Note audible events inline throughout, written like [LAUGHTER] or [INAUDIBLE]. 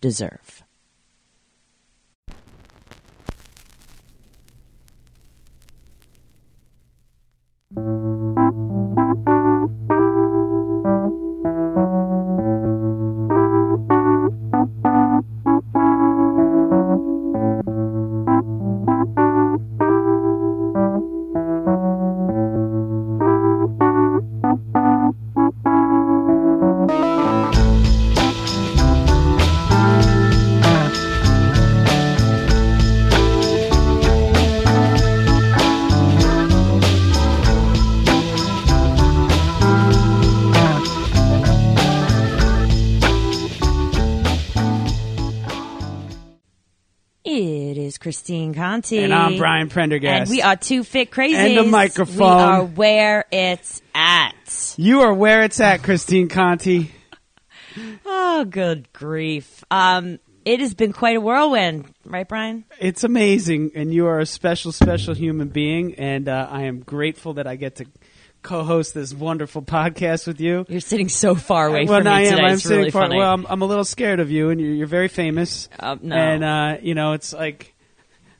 deserve? Christine Conti. And I'm Brian Prendergast. And we are two fit Crazy. And a microphone. We are where it's at. You are where it's at, Christine Conti. [LAUGHS] Oh, good grief. Um, it has been quite a whirlwind, right, Brian? It's amazing, and you are a special, special human being, and uh, I am grateful that I get to co-host this wonderful podcast with you. You're sitting so far away well, from me I am. today. I'm it's sitting really far. funny. Well, I'm, I'm a little scared of you, and you're, you're very famous. Uh, no. And uh, you know, it's like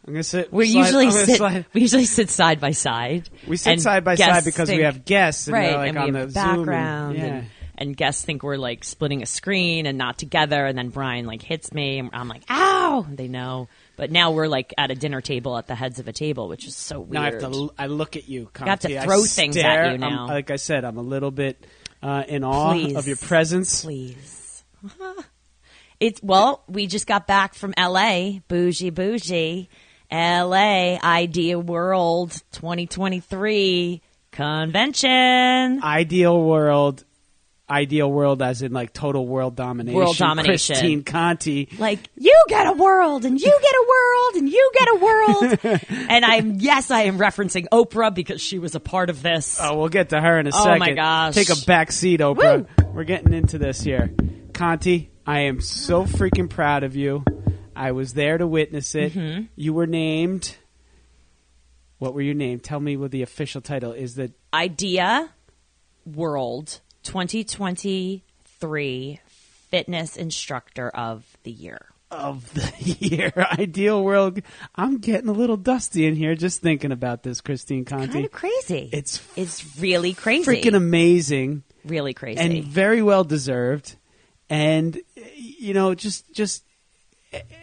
I'm gonna sit. we slide- usually I'm sit. slide- We usually sit side by side. We sit side by side because we have guests, and right, like and on we have the Zoom and- background, yeah. and, and guests think we're like splitting a screen and not together. And then Brian like hits me, and I'm like, "Ow!" They know, but now we're like at a dinner table at the heads of a table, which is so weird. Now I have to. I look at you. I have to Conti. I throw things at stare. you I'm- now. like I said, I'm a little bit uh, in awe Please. of your presence. please. [LAUGHS] it's well, we just got back from L.A. Bougie, bougie, L.A. Idea World 2023 convention. Ideal world. Ideal world, as in like total world domination. World domination. Christine Conti. Like you get a world, and you get a world, and you get a world, [LAUGHS] and I'm yes, I am referencing Oprah because she was a part of this. Oh, we'll get to her in a Oh, second. my gosh. Take a back seat, Oprah. We're getting into this here. Conti, I am so freaking proud of you. I was there to witness it. Mm-hmm. You were named. What were you named? Tell me what the official title is. The Idea World 2023 Fitness Instructor of the Year. of the [LAUGHS] year. Ideal world. I'm getting a little dusty in here just thinking about this, Christine Conti. Kind of crazy. It's it's really crazy. freaking amazing really crazy. and very well deserved. And you know, just just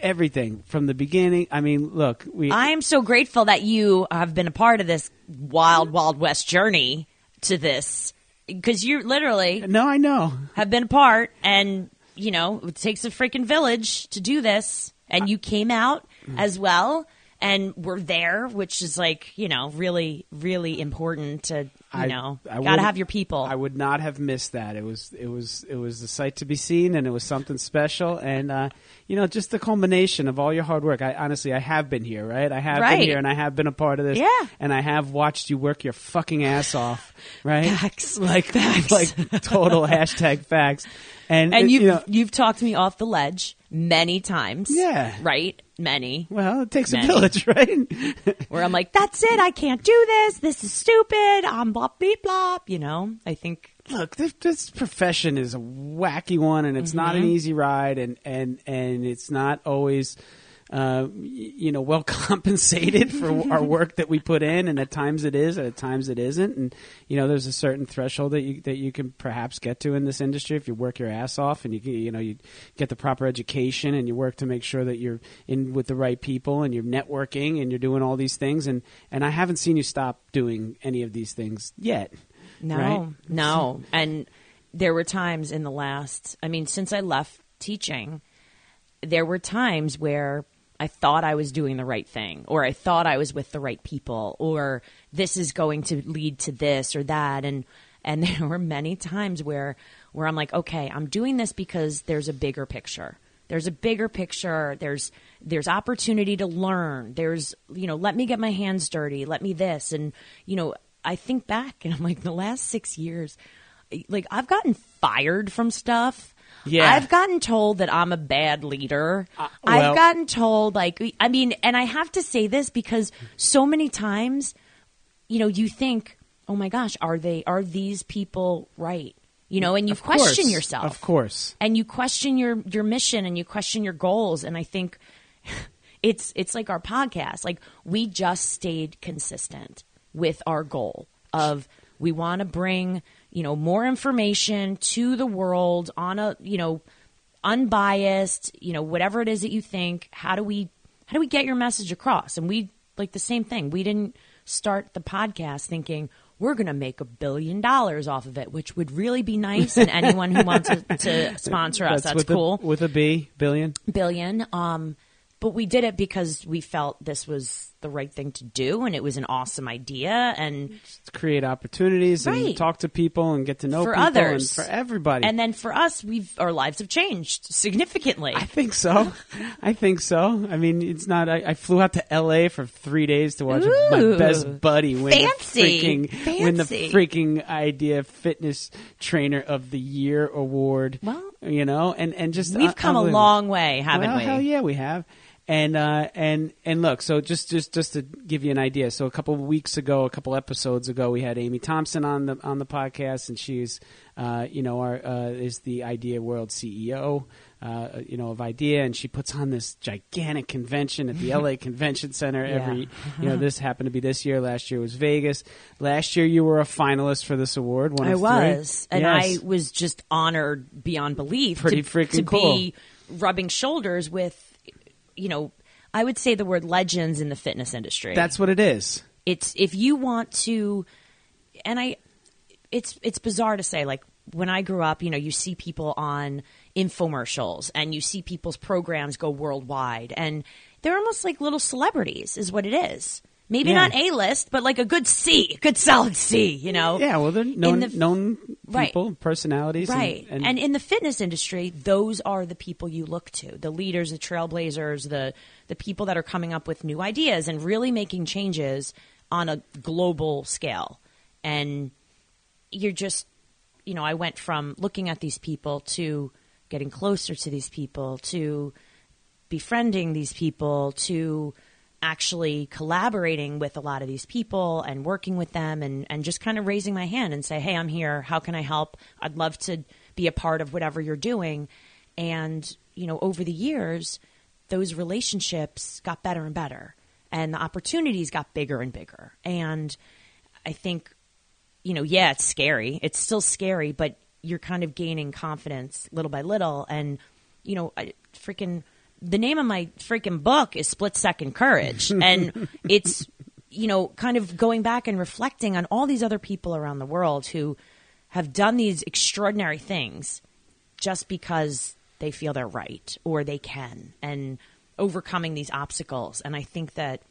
everything from the beginning. I mean, look, we I am so grateful that you have been a part of this wild, wild west journey to this because you literally No, I know. have been a part and you know it takes a freaking village to do this and you came out mm. as well and we're there which is like you know really really important to you I- know I gotta wouldn't- have your people I would not have missed that. It was it was it was a sight to be seen, and it was something special. And uh, you know, just the culmination of all your hard work. I honestly, I have been here, right? I have Right. been here, and I have been a part of this. Yeah. and I have watched you work your fucking ass off, [LAUGHS] right? Facts. [LAUGHS] like Facts. like total [LAUGHS] hashtag facts. And and uh, you've you know, you've talked me off the ledge many times Yeah. right many well, it takes Many. a village, right? [LAUGHS] where I'm like, that's it. I can't do this. This is stupid. I'm blah, beep, blah. You know, I think look, this, this profession is a wacky one, and it's not an Mm-hmm. easy ride, and and and it's not always. Uh, you know, well [LAUGHS] compensated for our work that we put in, and at times it is, and at times it isn't. And you know, there's a certain threshold that you that you can perhaps get to in this industry if you work your ass off, and you you know you get the proper education, and you work to make sure that you're in with the right people, and you're networking, and you're doing all these things. And and I haven't seen you stop doing any of these things yet. No, right? no. And there were times in the last, I mean, since I left teaching, there were times where I thought I was doing the right thing, or I thought I was with the right people, or this is going to lead to this or that. And, and [LAUGHS] there were many times where, where I'm like, okay, I'm doing this because there's a bigger picture. There's a bigger picture. There's there's opportunity to learn. There's you know, let me get my hands dirty. Let me this and you know, I think back and I'm like the last 6 years like I've gotten fired from stuff. Yeah. I've gotten told that I'm a bad leader. Uh, well- I've gotten told like I mean, and I have to say this because so many times you know, you think, "Oh my gosh, are they are these people right?" You know, and you Of course. question yourself Of course. and you question your your mission and you question your goals and i think [LAUGHS] it's it's like our podcast like we just stayed consistent with our goal of we want to bring you know more information to the world on a you know unbiased you know whatever it is that you think how do we how do we get your message across and we like the same thing we didn't start the podcast thinking we're going to make a billion dollars off of it, which would really be nice. And anyone who wants to, to [LAUGHS] sponsor us, that's, with cool. A, with a B, billion. billion. Um, but we did it because we felt this was the right thing to do, and it was an awesome idea. And To create opportunities and talk to people and get to know for people others, and for everybody. and then for us, we've our lives have changed significantly. I think so. I think so. I mean, it's not. I, I flew out to L.A. for three days to watch my best buddy win Fancy. the freaking win the freaking idea fitness trainer of the year award. Well, you know, and and just We've uh, come a long way, haven't well, we? Hell yeah, we have. And uh, and and look, so just just just to give you an idea, so a couple of weeks ago, a couple episodes ago, we had Amy Thompson on the on the podcast, and she's uh, you know our uh, is the Idea World CEO. Uh, you know of idea, and she puts on this gigantic convention at the LA [LAUGHS] Convention Center. Yeah. Every, you know, [LAUGHS] this happened to be this year. Last year was Vegas. Last year you were a finalist for this award. One I of three. was, and Yes. I was just honored beyond belief. Pretty to, freaking to cool. be rubbing shoulders with, you know, I would say the word legends in the fitness industry. That's what it is. it's if you want to, and I, it's it's bizarre to say like when I grew up, you know, you see people on infomercials and you see people's programs go worldwide, and they're almost like little celebrities, is what it is. Maybe Yeah. not A list, but like a good C, good solid C, you know? Yeah, well, they're known, the- known Right. people, personalities, and- Right. And, And, in the fitness industry, those are the people you look to. The leaders, the trailblazers, the the people that are coming up with new ideas and really making changes on a global scale. And you're just you know, I went from looking at these people to getting closer to these people to befriending these people to actually collaborating with a lot of these people and working with them and, and just kind of raising my hand and say, Hey, I'm here. How can I help? I'd love to be a part of whatever you're doing. And, you know, over the years, those relationships got better and better and the opportunities got bigger and bigger. And I think, you know, yeah, it's scary. It's still scary, but you're kind of gaining confidence little by little. And, you know, I freaking, the name of my freaking book is Split Second Courage. [LAUGHS] and it's, you know, kind of going back and reflecting on all these other people around the world who have done these extraordinary things just because they feel they're right or they can and overcoming these obstacles. And I think that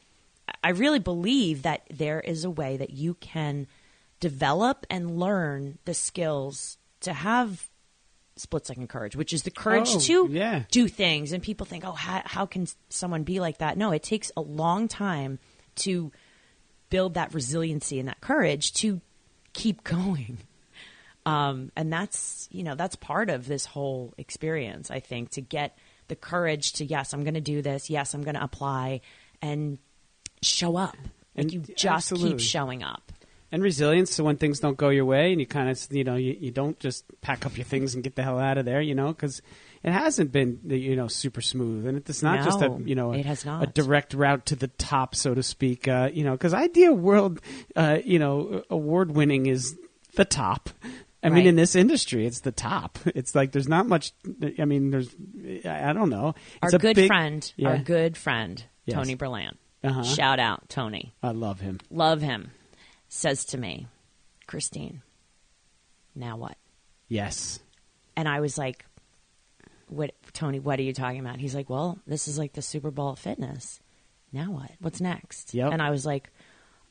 I really believe that there is a way that you can develop and learn the skills to have split second courage, which is the courage Oh, to yeah. do things. And people think, oh, how, how can someone be like that? No, it takes a long time to build that resiliency and that courage to keep [LAUGHS] going. Um, and that's you know that's part of this whole experience. I think to get the courage to yes, I'm going to do this. Yes, I'm going to apply and show up. Like And- you just absolutely. keep showing up. And resilience. So when things don't go your way, and you kind of, you know, you, you don't just pack up your things and get the hell out of there, you know, because it hasn't been, you know, super smooth, and it's not just a, you know, a, it has not. a direct route to the top, so to speak. Uh, you know, because Idea World, uh, you know, award winning is the top. I mean, Right. in this industry, it's the top. It's like there's not much. I mean, there's. I don't know. Our It's a good big- friend, Yeah. our good friend, Yes. Tony Berlant. Uh-huh. Shout out, Tony. I love him. Love him. Says to me, Christine, now what? Yes. And I was like, "What, Tony? What are you talking about?" He's like, "Well, this is like the Super Bowl of fitness. Now what? What's next?" Yep. And I was like,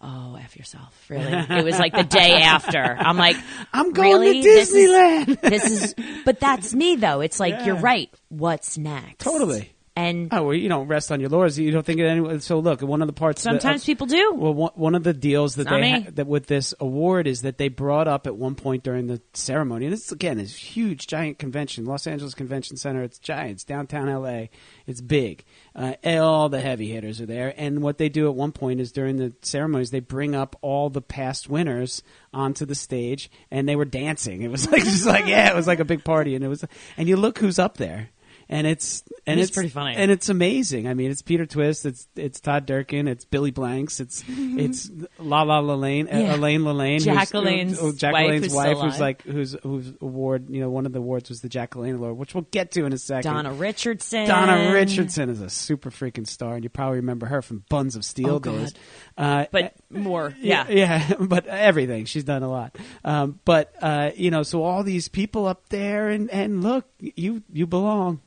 oh, F yourself. Really? it was like the day [LAUGHS] after. I'm like, I'm going really? to This is- Disneyland. This is, but that's me though. It's like, Yeah. you're right. What's next? Totally. And Oh, well, you don't rest on your laurels. You don't think it anyway. So look, one of the parts. that- sometimes people do. Well, one, one of the deals that not they ha- that with this award is that they brought up at one point during the ceremony. And this again is huge, giant convention, Los Angeles Convention Center. It's giant. It's downtown LA. It's big. Uh, all the heavy hitters are there. And what they do at one point is during the ceremonies they bring up all the past winners onto the stage, and they were dancing. It was like [LAUGHS] just like yeah, it was like a big party, and it was. And you look who's up there. And it's and It is it's pretty funny. and it's amazing. I mean, it's Peter Twist, it's it's Todd Durkin, it's Billy Blanks, it's [LAUGHS] it's LaLanne, uh, Yeah. Elaine LaLanne, Jack LaLanne's oh, Jack wife, Elaine's who's wife, who's like whose whose award, you know, one of the awards was the Jack LaLanne Award, which we'll get to in a second. Donna Richardson. Donna Richardson is a super freaking star, and you probably remember her from Buns of Steel Oh, days. Uh, But more. [LAUGHS] Yeah. yeah, [LAUGHS] but everything she's done a lot. Um, but uh, you know, so all these people up there, and and look, you you belong,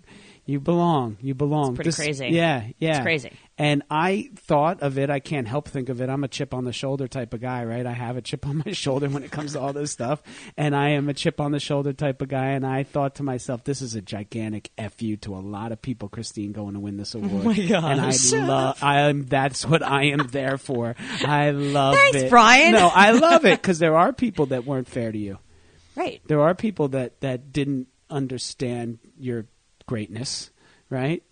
you belong, you belong. pretty This- crazy. Yeah, yeah, It's crazy. And I thought of it. I can't help think of it. I'm a chip on the shoulder type of guy, right? I have a chip [LAUGHS] on my shoulder when it comes to all this stuff, and I am a chip on the shoulder type of guy. And I thought to myself, this is a gigantic fu to a lot of people. Christine going to win this award. Oh my And I [LAUGHS] love. I am. That's what I am there for. I love Thanks, it. Brian. No, I love it [LAUGHS] because there are people that weren't fair to you. Right. There are people that that didn't understand your greatness, right?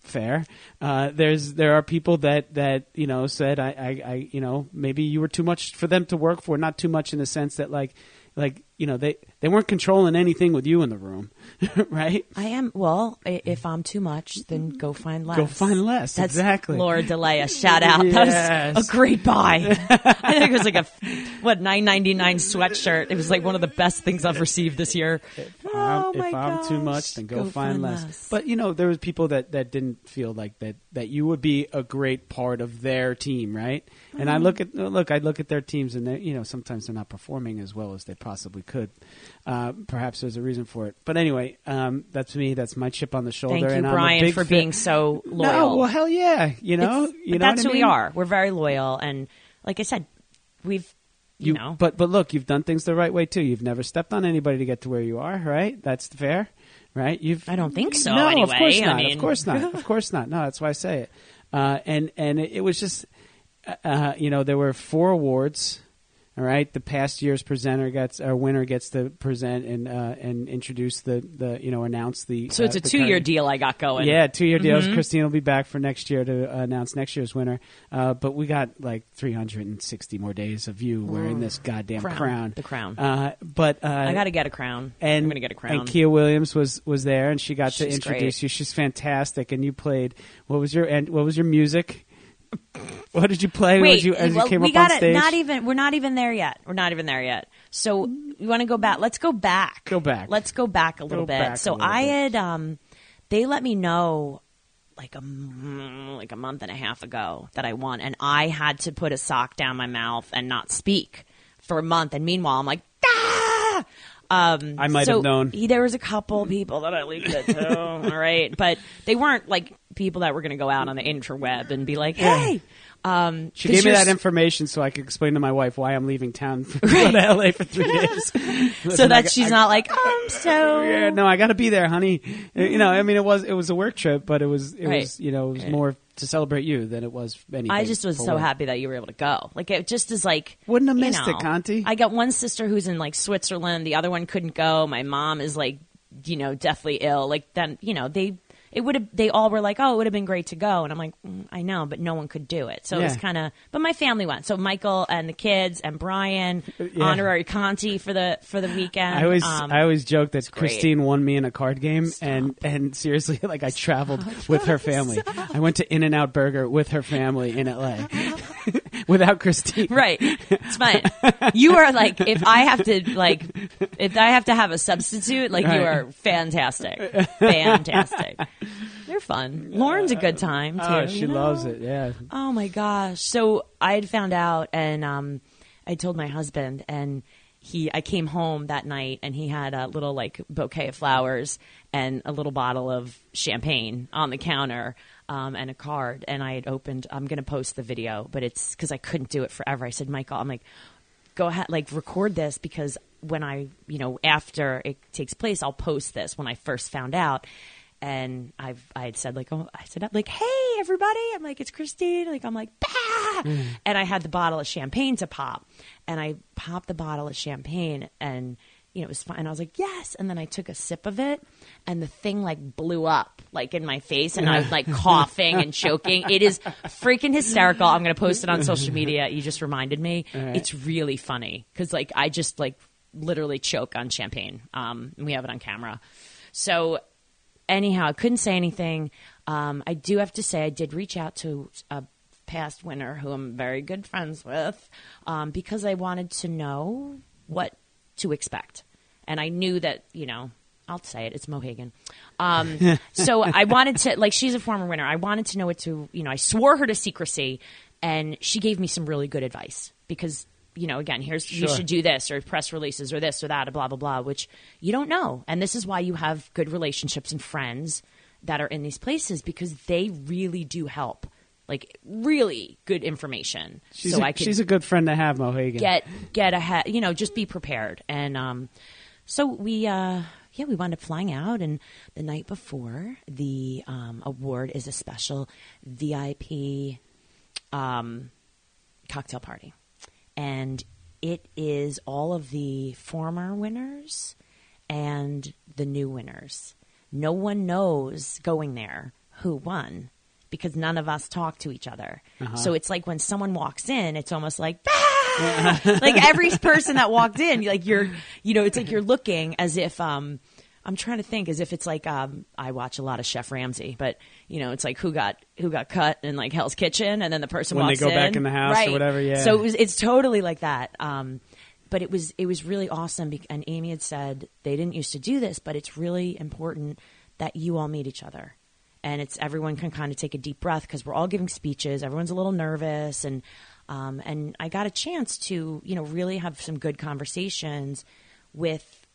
Fair. Uh, there's there are people that that you know said I, I I you know maybe you were too much for them to work for, not too much in the sense that like like you know they they weren't controlling anything with you in the room, [LAUGHS] right? I am. Well, if I'm too much, then go find less. Go find less, That's exactly. Laura Delia. Shout out. That was a great buy. [LAUGHS] I think it was like a what nine ninety nine sweatshirt. It was like one of the best things I've received this year. Um, oh my if I'm too much, then go, find, less. But you know, there was people that, that didn't feel like that that you would be a great part of their team, right? And Mm-hmm. I look at look, I look at their teams, and they, you know, sometimes they're not performing as well as they possibly could. Uh, perhaps there's a reason for it. But anyway, um, that's me. That's my chip on the shoulder. Thank you, and Brian, for fa- being so loyal. No, well, hell yeah, you know, It's- you know that's I who we are. We're very loyal, and like I said, we've you, know. But but look, you've done things the right way too. You've never stepped on anybody to get to where you are, right? That's fair, right? You've I don't think so, No, anyway. of course I not. mean- of course not. [LAUGHS] Of course not. No, that's why I say it. Uh, and and it, it was just, uh, you know, there were four awards. All right, the past year's presenter gets our winner gets to present and uh, and introduce the the you know announce the. so it's uh, a the two year deal I got going. yeah, two year deals. Mm-hmm. Christine will be back for next year to uh, announce next year's winner. Uh, but we got like 360 more days of you wearing this goddamn Crown. crown. The crown. Uh, but uh, I got to get a crown. and I'm gonna get a crown. And Kia Williams was was there, and she got to introduce great. you. She's fantastic, and you played. What was your and what was your music? [LAUGHS] What did you play Wait, as you, as well, you came we up gotta on stage? not even. We're not even there yet. We're not even there yet. So you want to go back? Let's go back. Go back. Let's go back a little Go bit. so little I bit. had. um They let me know like a like a month and a half ago that I won, and I had to put a sock down my mouth and not speak for a month. And meanwhile, I'm like, ah! Um, I might so have known. he- there was a couple people that I leaked it to. [LAUGHS] all right, but they weren't like people that were going to go out on the interweb and be like, "Hey." Um, She gave me that information so I could explain to my wife why I'm leaving town [LAUGHS] to go to LA for three [LAUGHS] days. so that got- she's I- not like, I'm so. Yeah, no, I got to be there, honey. You know, I mean, it was it was a work trip, but it was it Right. was you know it was more to celebrate you than it was anything. I just was so happy that you were able to go. Like it just is like Wouldn't have missed it, Conti. I got one sister who's in like Switzerland. The other one couldn't go. My mom is like, you know, deathly ill. Like then, you know, they it would have. They all were like, oh, it would have been great to go. And I'm like, mm, I know, but no one could do it. So it was kind of. But my family went. So Michael and the kids and Brian, yeah. honorary Conti for the for the weekend. I always Um, I always joke that great. Christine won me in a card game, and and seriously, [LAUGHS] like I traveled with her family. I went to In and Out Burger with her family in L.A. [LAUGHS] without Christine. Right. It's fine. [LAUGHS] You are like if I have to like if I have to have a substitute, like you are fantastic. Fantastic. You're fun. [LAUGHS] Lauren's a good time too. Oh, she you know? loves it. Yeah. Oh my gosh. So I had found out and um I told my husband and he I came home that night and he had a little like bouquet of flowers and a little bottle of champagne on the counter um, and a card. And I had opened. I'm going to post the video, but it's because I couldn't do it forever. I said, Michael, I'm like, go ahead, like record this because when I, you know, after it takes place, I'll post this when I first found out. And I've I had said like oh I said I'm like hey everybody. I'm like it's Christine. Like I'm like bah! and I had the bottle of champagne to pop. And I popped the bottle of champagne and you know it was fine. And I was like yes. And then I took a sip of it and the thing like blew up like in my face and I was like [LAUGHS] coughing and choking. It is freaking hysterical. I'm gonna post it on [LAUGHS] social media. You just reminded me. Right. it's really funny because like I just like literally choke on champagne um and we have it on camera. So anyhow, I couldn't say anything. Um, I do have to say, I did reach out to a past winner who I'm very good friends with um, because I wanted to know what to expect. And I knew that, you know, I'll say it, it's Mo Hagan. Um, [LAUGHS] so I wanted to, like, she's a former winner. I wanted to know what to, you know, I swore her to secrecy, and she gave me some really good advice because you know, again, here's you should do this or press releases or this or that, or blah blah blah, which you don't know. And this is why you have good relationships and friends that are in these places because they really do help. Like really good information. She's, so a, I can she's a good friend to have, Mo Hagan. get get ahead you know just be prepared and um so we uh yeah we wound up flying out and the night before the um award is a special vip um cocktail party and it is all of the former winners and the new winners no one knows going there who won because none of us talk to each other. So it's like when someone walks in, it's almost like "Ah!" [LAUGHS] like every person that walked in, like you're, you know, it's like you're looking as if um I'm trying to think as if it's like um I watch a lot of Chef Ramsay, but you know, it's like who got who got cut in like Hell's Kitchen and then the person When they go back in. in the house or right. whatever, yeah. So it was it's totally like that. Um but it was it was really awesome and Amy had said they didn't used to do this, but it's really important that you all meet each other and it's everyone can kind of take a deep breath because we're all giving speeches. Everyone's a little nervous, and um, and I got a chance to you know really have some good conversations with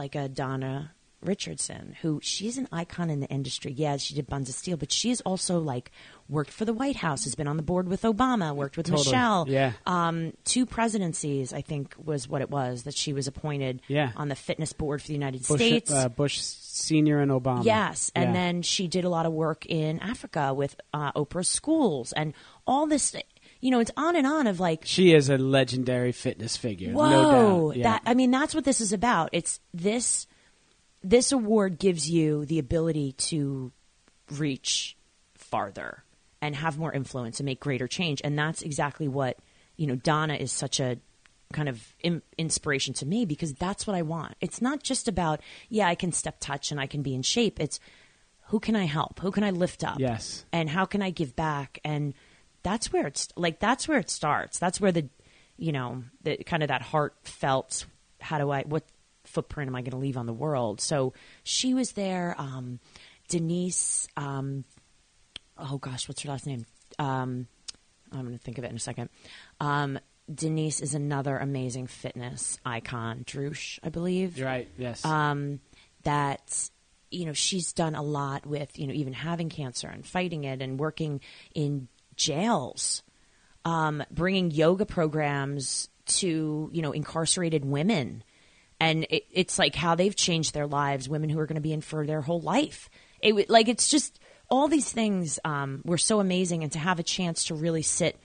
like a Donna Richardson, who she's an icon in the industry. Yeah, she did Buns of Steel, but she's also like worked for the White House, has been on the board with Obama, worked with Totally. Michelle. Yeah. Um, two presidencies, I think, was what it was that she was appointed Yeah. on the fitness board for the United Bush, States. uh, Bush Senior and Obama. Yes, and Yeah. then she did a lot of work in Africa with uh, Oprah's schools and all this. You know, it's on and on of like, she is a legendary fitness figure. whoa, no doubt. Yeah. that I mean, that's what this is about. It's this. This award gives you the ability to reach farther and have more influence and make greater change, and that's exactly what you know. Donna is such a kind of in, inspiration to me because that's what I want. It's not just about yeah, I can step touch and I can be in shape. It's who can I help? Who can I lift up? Yes. And how can I give back? And that's where it's like that's where it starts. That's where the you know, the kind of that heartfelt how do I what footprint am I going to leave on the world? So she was there um Denise um oh gosh, what's her last name? Um I'm going to think of it in a second. Um Denise is another amazing fitness icon. Droosh, I believe You're right. Yes. um, that you know she's done a lot with you know even having cancer and fighting it and working in jails, um, bringing yoga programs to you know incarcerated women, and it, it's like how they've changed their lives. Women who are going to be in for their whole life. It like it's just all these things um, were so amazing, and to have a chance to really sit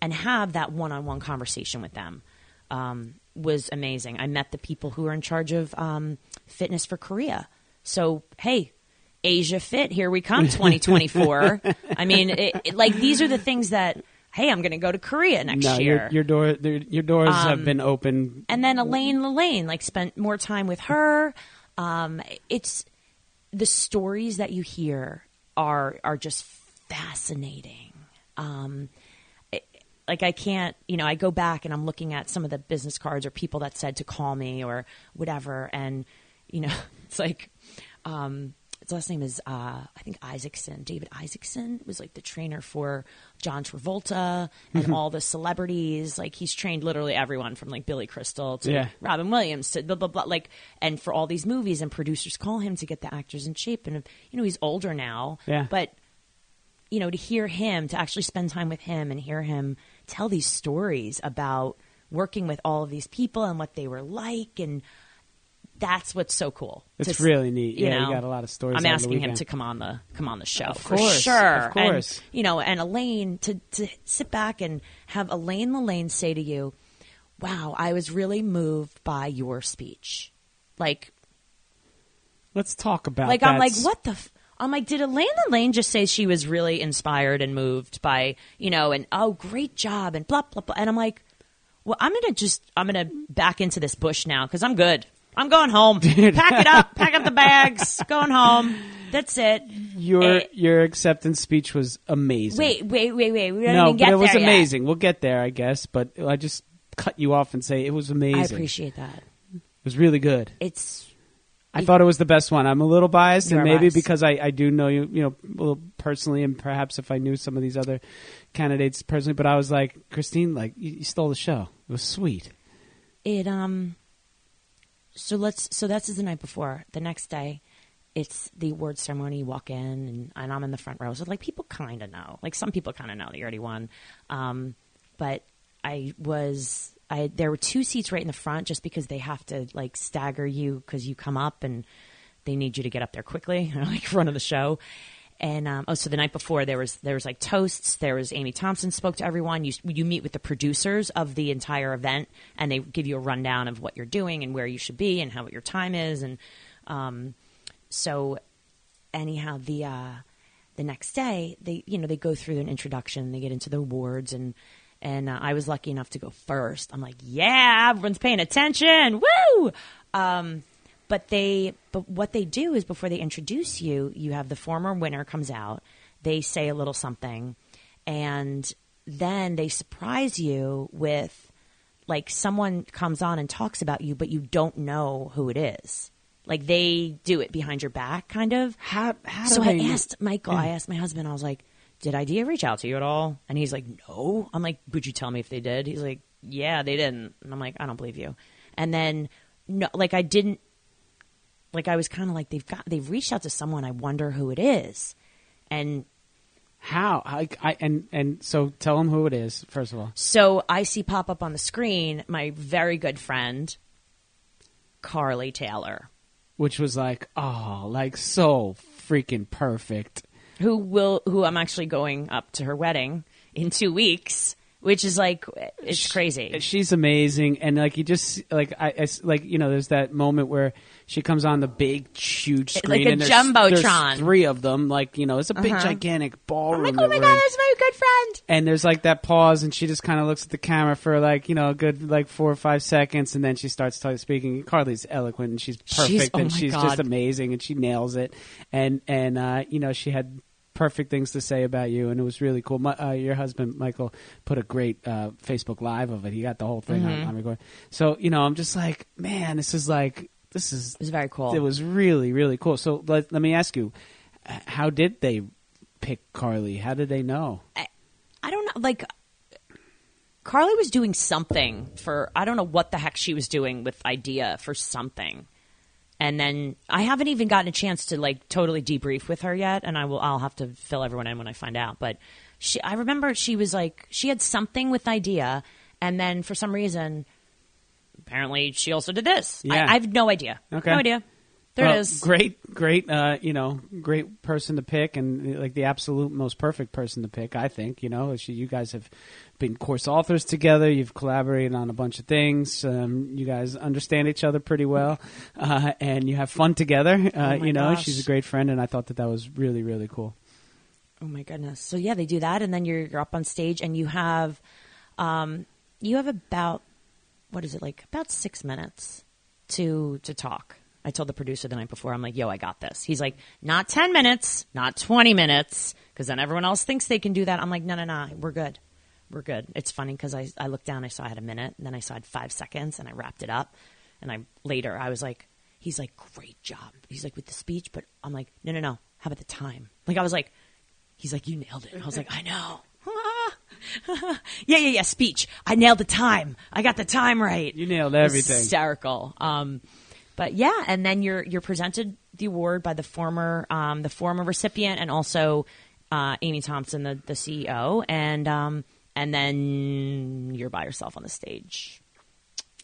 and have that one-on-one conversation with them um, was amazing. I met the people who are in charge of um, fitness for Korea. So hey, Asia Fit, here we come, 2024. I mean, it, it- like these are the things that hey, I'm going to go to Korea next no, year. your, your door, your, doors Um, have been open. and then Elaine LaLanne, like spent more time with her. Um, it's the stories that you hear are are just fascinating. Um, it- like I can't, you know, I go back and I'm looking at some of the business cards or people that said to call me or whatever, and you know, [LAUGHS] it's like um, his last name is uh, I think Isaacson. David Isaacson was like the trainer for John Travolta and Mm-hmm. all the celebrities. Like he's trained literally everyone from like Billy Crystal to Yeah. Robin Williams to blah blah blah. Like and for all these movies and producers call him to get the actors in shape. And you know he's older now, Yeah. but you know, to hear him, to actually spend time with him and hear him tell these stories about working with all of these people and what they were like, and that's what's so cool. It's To really neat. Yeah, you got a lot of stories I'm out of the asking him to come on the come on the show Of for course, sure. of course. And, you know, and Elaine to to sit back and have Elaine LaLanne say to you, "Wow, I was really moved by your speech." Like Let's talk about like. I'm like, what the? F-? I'm like, did Elaine LaLanne just say she was really inspired and moved by you know, and oh, great job and blah blah blah, and I'm like, well, I'm gonna just I'm gonna back into this bush now because I'm good. I'm going home. [LAUGHS] Pack it up. Pack up the bags. Going home. That's it. Your Eh, your acceptance speech was amazing. wait, wait, wait, wait. We don't no, even get but it was yet. amazing. We'll get there, I guess. But I just cut you off and say it was amazing. I appreciate that. It was really good. It's I thought it was the best one. I'm a little biased, and maybe biased. because I, I do know you, you know, a little personally, and perhaps if I knew some of these other candidates personally. But I was like, Christine, like you, you stole the show. It was sweet. it um so let's so that's the night before. The next day it's the award ceremony. You walk in and, and i'm in the front row. So like people kind of know. Like some people kind of know that you already won. Um but i was i there were two seats right in the front just because they have to like stagger you because you come up and they need you to get up there quickly [LAUGHS] like front of the show and um, oh, so the night before there was there was like toasts. There was Amy Thompson spoke to everyone. You you meet with the producers of the entire event, and they give you a rundown of what you're doing and where you should be and how what your time is. And um, so, anyhow, the uh, the next day they you know they go through an introduction. They get into the awards and. And uh, I was lucky enough to go first. I'm like, yeah, everyone's paying attention. Woo! Um, but they but what they do is before they introduce you you have the former winner comes out they say a little something and then they surprise you with like someone comes on and talks about you but you don't know who it is like they do it behind your back kind of How how so do I asked Michael, mm. I asked my husband, I was like, did Idea reach out to you at all? And he's like, no. I'm like, would you tell me if they did? He's like, yeah, they didn't. And I'm like, I don't believe you. And then, no, like I didn't, like I was kind of like, they've got, they've reached out to someone. I wonder who it is. And How I, I and and so tell them who it is first of all. so I see pop up on the screen my very good friend, Carly Taylor, Which was like, oh, like so freaking perfect. who will, who I'm actually going up to her wedding in two weeks, which is like, it's crazy. She's amazing, and like you just like I, I like you know, there's that moment where she comes on the big, huge Like screen, a and there's, jumbotron. there's three of them. Like you know, it's a big, Uh-huh. gigantic ballroom. I'm like, oh my god, that's my good friend. and there's like that pause, and she just kind of looks at the camera for like you know a good like four or five seconds, and then she starts t- speaking. Carly's eloquent, and she's perfect, She's- oh and my she's God. just amazing, and she nails it. And and uh, you know she had perfect things to say about you, and it was really cool. My, uh, your husband Michael put a great uh, Facebook Live of it. He got the whole thing Mm-hmm. on, on record. So you know, I'm just like, man, this is like this is It was very cool. it was really really cool. So let, let me ask you, how did they pick Carly? How did they know? I don't know. Like, Carly was doing something for, I don't know what the heck she was doing with Idea for something. And then I haven't even gotten a chance to like totally debrief with her yet, and I will. I'll have to fill everyone in when I find out. But she, I remember she was like she had something with idea, and then for some reason, apparently she also did this. Yeah. I, I have no idea. Okay. no idea. There Well, it is. Great, great. Uh, you know, great person to pick, and like the absolute most perfect person to pick. I think. You know, she, you guys have been course authors together. You've collaborated on a bunch of things. Um, you guys understand each other pretty well, uh, and you have fun together. Uh, Oh you know, gosh. she's a great friend, and I thought that that was really, really cool. Oh my goodness! So yeah, they do that, and then you're you're up on stage, and you have, um, you have about what is it like about six minutes to to talk. I told the producer the night before, I'm like, "Yo, I got this." He's like, "Not ten minutes, not twenty minutes, because then everyone else thinks they can do that." I'm like, "No, no, no, we're good, we're good." It's funny because I I looked down, I saw I had a minute, and then I saw I had five seconds, and I wrapped it up, and I later I was like, he's like, great job. He's like, with the speech, but I'm like, no, no, no. How about the time? Like, I was like, he's like, you nailed it. I was like, I know. [LAUGHS] yeah, yeah, yeah. Speech. I nailed the time. I got the time right. You nailed everything. Hysterical. Um, but yeah, and then you're you're presented the award by the former um, the former recipient and also uh, Amy Thompson, the the CEO, and um, and then you're by yourself on the stage.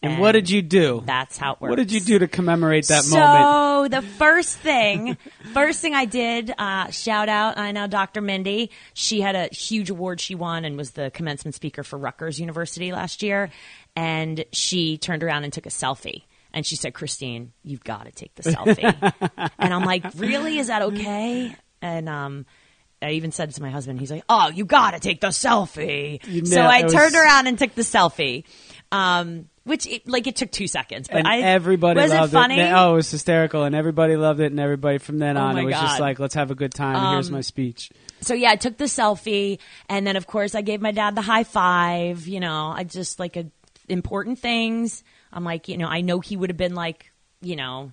And what did you do? That's how it works. What did you do to commemorate that so moment? So the first thing, [LAUGHS] first thing I did, uh, shout out, I know Dr. Mindy. She had a huge award she won and was the commencement speaker for Rutgers University last year. And she turned around and took a selfie. And she said, Christine, you've got to take the selfie. [LAUGHS] and I'm like, really? Is that okay? And, um, I even said to my husband, he's like, "Oh, you got to take the selfie." You so I was- turned around and took the selfie, um, which it, like it took two seconds. But and I, everybody was loved it. Funny? Oh, it was hysterical, and everybody loved it, and everybody from then Oh on, my it was just God. Um, like, let's have a good time. and here's my speech. so yeah, I took the selfie, and then of course I gave my dad the high five. You know, I just like a, important things. I'm like, you know, I know he would have been like, you know,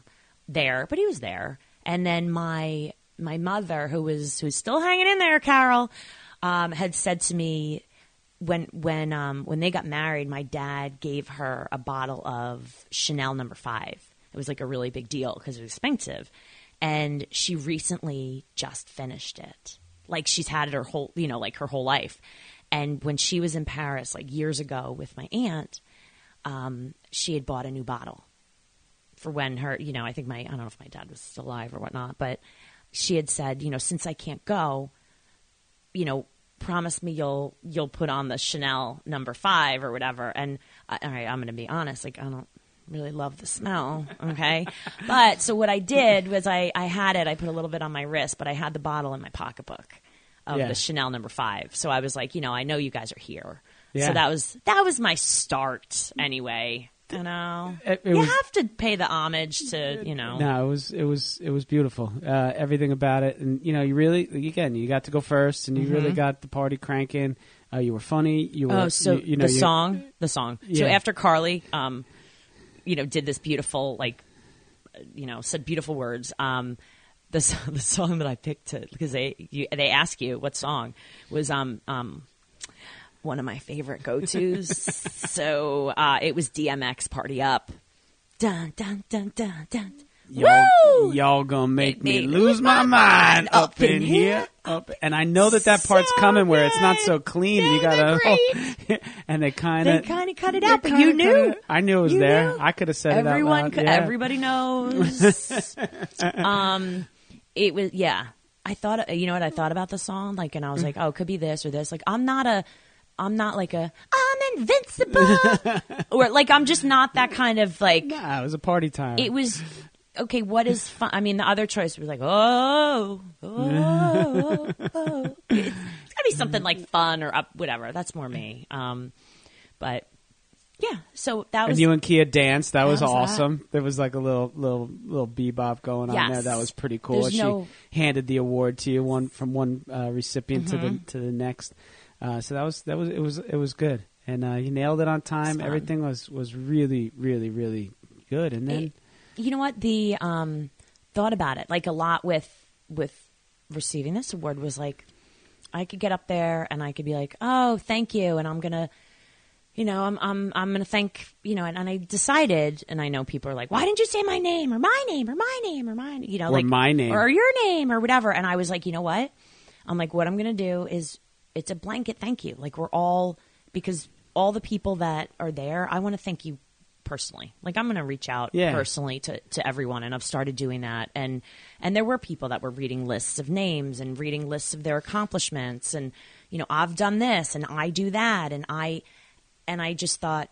there, but he was there. And then my my mother, who was who's still hanging in there, Carol, um, had said to me when when um, when they got married, my dad gave her a bottle of Chanel Number Five. It was like a really big deal because it was expensive, and she recently just finished it. Like she's had it her whole, you know, like her whole life. And when she was in Paris, like years ago, with my aunt, um, she had bought a new bottle for when her, you know, I think my, I don't know if my dad was still alive or whatnot, but she had said, you know, since I can't go, you know, promise me you'll you'll put on the Chanel number five or whatever. And I, all right, I'm going to be honest, like I don't really love the smell. Okay, [LAUGHS] but so what I did was I I had it. I put a little bit on my wrist, but I had the bottle in my pocketbook of Yeah. the Chanel number five. So I was like, you know, I know you guys are here. Yeah. So that was that was my start anyway. You know, It- it you was- have to pay the homage to you know. No, it was it was it was beautiful. Uh, everything about it, and you know, you really again, you got to go first, and you really got the party cranking. Uh, you were funny. You were. Mm-hmm. Oh, so you, you know, the song, the song. So after Carly, um, you know, did this beautiful, like, uh, you know, said beautiful words. Um, the [LAUGHS] the song that I picked to because they you, they ask you what song was um um one of my favorite go tos. [LAUGHS] so uh, it was DMX Party Up. Dun dun dun dun dun. Y'all, Woo! y'all gonna make me me lose my mind up in here. Up, and I know that that part's So coming where it's not so clean. and you gotta, [LAUGHS] and they kind They of, kind of cut it out, but you knew. I knew it was You there. knew. I could have said Everyone, it out loud. Yeah. everybody knows. [LAUGHS] um, it was yeah. I thought you know what I thought about the song, like, and I was like, oh, it could be this or this. Like, I'm not a, I'm not like a, I'm invincible, [LAUGHS] or like I'm just not that kind of like. Nah, it was a party time. It was okay. What is fun? I mean, the other choice was like, oh, oh, oh. It's, [LAUGHS] it's gotta be something like fun or up, whatever. That's more me. Um, but yeah, so that was and you and Kia danced. That was, was that. awesome. There was like a little little little bebop going on Yes. there. That was pretty cool. There's she no- handed the award to you one from one uh, recipient to the Mm-hmm. to the next. Uh, so that was that was it was it was good, and uh, you nailed it on time. Everything was was really really really good. And then It- you know what? The um thought about it like a lot with with receiving this award was like i could get up there and i could be like oh thank you. And i'm gonna you know i'm i'm i'm gonna thank you know and, and i decided and i know people are like why didn't you say my name or my name or my name or my you know Or like my name. or your name or whatever. And i was like you know what? I'm like what i'm gonna do is it's a blanket thank you like we're all because all the people that are there i want to thank you personally like i'm gonna reach out Yeah. personally to, to everyone and i've started doing that and and there were people that were reading lists of names and reading lists of their accomplishments and you know i've done this and i do that and i and i just thought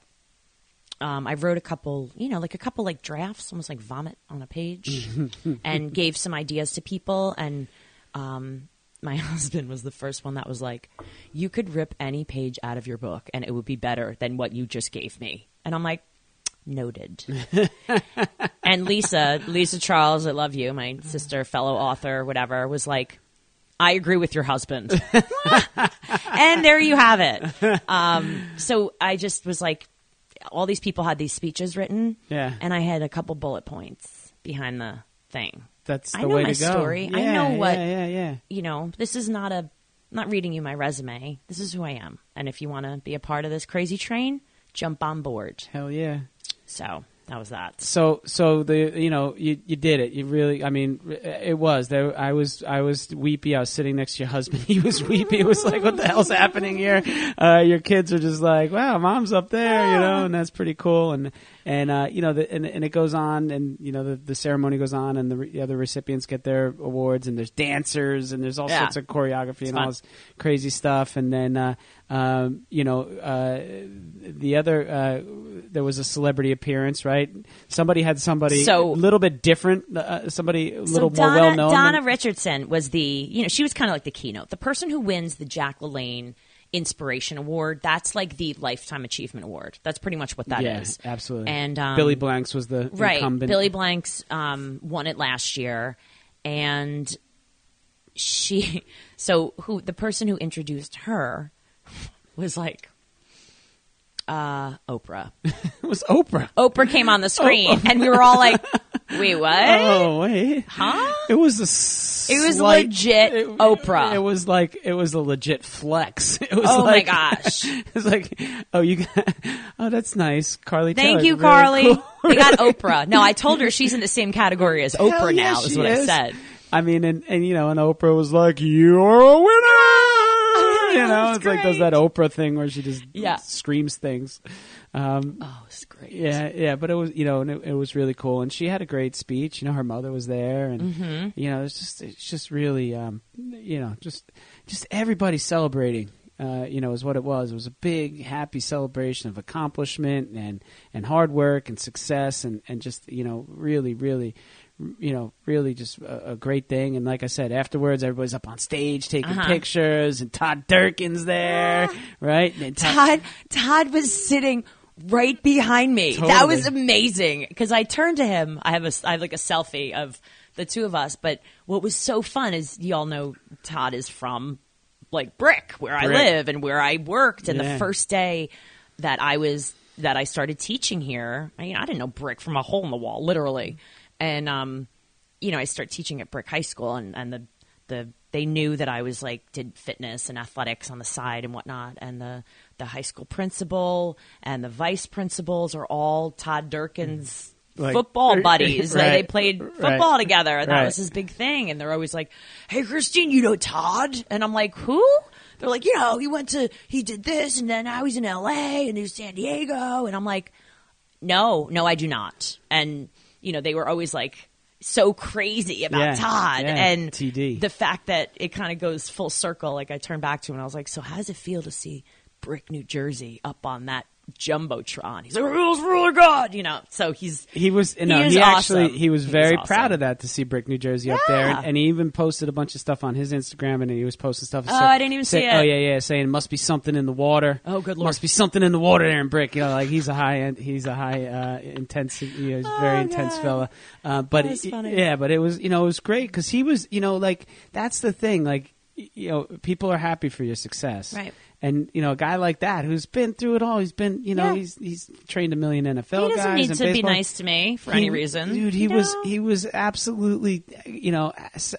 um, I wrote a couple, you know, like a couple like drafts, almost like vomit on a page, and gave some ideas to people. And um, my [LAUGHS] husband was the first one that was like, "You could rip any page out of your book, and it would be better than what you just gave me." And I'm like, "Noted." [LAUGHS] and Lisa, Lisa Charles, I love you, my sister, fellow author, whatever, was like, "I agree with your husband." [LAUGHS] and there you have it. Um, so I just was like, all these people had these speeches written, Yeah. and I had a couple bullet points, behind the thing. That's the I know way my to go. story. I know what- Yeah, yeah, yeah. You know, this is not a I'm not reading you my resume. This is who I am. And if you want to be a part of this crazy train, jump on board. Hell yeah. So that was that. So, so the you know you you did it. You really, I mean, it was there. I was I was weepy. I was sitting next to your husband. [LAUGHS] He was weepy. It was like, what the hell's happening here? Uh, your kids are just like, wow, mom's up there, you know, and that's pretty cool. And and uh, you know, the, and, and it goes on, and you know, the, the ceremony goes on, and the, re- the other recipients get their awards, and there's dancers, and there's all Yeah. sorts of choreography and all this crazy stuff. And then, uh, um, you know, uh, the other uh, there was a celebrity appearance, right? Somebody had somebody So- a little bit different, uh, somebody a So little more well known. Donna Richardson was the, you know, she was kind of like the keynote. The person who wins the Jack LaLanne Inspiration Award, that's like the Lifetime Achievement Award. That's pretty much what that is. yeah, absolutely. And um, Billy Blanks was the right. incumbent. Billy Blanks um, won it last year, and she. [LAUGHS] So who the person who introduced her was like uh, Oprah. [LAUGHS] it was Oprah. Oprah came on the [LAUGHS] screen, and we were all like, "Wait, what? Oh wait, Huh?" it was a. It was legit it- Oprah. It was like it was a legit flex. [LAUGHS] It was Oh my like, gosh. It's like, oh, you got, oh, that's nice, Carly. Thank Taylor's you, really Carly. cool. We got Oprah. No, I told her she's in the same category as Hell Oprah yeah, now. Is she what I said. I mean, and, and you know, and Oprah was like, "You're a winner." [LAUGHS] You know, it's like does that Oprah thing where she just Yeah. screams things. Um, Oh, it's great. yeah, yeah, but it was you know, and it, it was really cool, and she had a great speech. You know, her mother was there, and Mm-hmm. you know, it's just it's just really, um, you know, just just everybody celebrating. Uh, you know, is what it was. It was a big, happy celebration of accomplishment and and hard work and success, and and just you know, really, really, you know, really just a, a great thing. And like I said, afterwards, everybody's up on stage taking Uh-huh. pictures, and Todd Durkin's there, right? And Todd Todd was sitting right behind me. That was amazing because I turned to him. I have a I have like a selfie of the two of us. But what was so fun is y'all know Todd is from like Brick, where I live and where I worked. And Yeah. the first day that I was that I started teaching here, I mean, I didn't know Brick from a hole in the wall, literally. And um, you know, I start teaching at Brick High School, and and the the they knew that I was like did fitness and athletics on the side and whatnot, and the the high school principal and the vice principals are all Todd Durkin's. Like- football [LAUGHS] buddies. Like, they Right. played Right. football together. and That Right. was his big thing. And they're always like, "Hey, Christine, you know Todd?" And I'm like, "Who?" They're like, "You know, he went to he did this, and then now he's in L.A. and he's San Diego." And I'm like, "No, no, I do not." And you know, they were always like so crazy about Yeah, Todd yeah, and TD. the fact that it kind of goes full circle. Like I turned back to him and I was like, "So how does it feel to see Brick, New Jersey, up on that jumbotron?" He's like, "Rules, ruler, God," you know. So he's He was no, He he, actually awesome. he was very awesome. proud of that to see Brick, New Jersey up there, and, and he even posted a bunch of stuff on his Instagram, and he was posting stuff. Oh, I didn't even see it. Oh yeah, yeah, saying must be something in the water. Oh, good lord. must be something in the water there in Brick. You know, like he's a high end, he's a high uh, intense, you know, he's a very Oh, intense fella. Uh, but That's it- funny. yeah, but it was you know it was great because he was you know like that's the thing like you know people are happy for your success, Right. And you know, a guy like that who's been through it all, he's been, you know, Yeah. he's he's trained a million NFL he guys. doesn't need to be nice to me for any reason, dude. He you was know? he was absolutely, you know,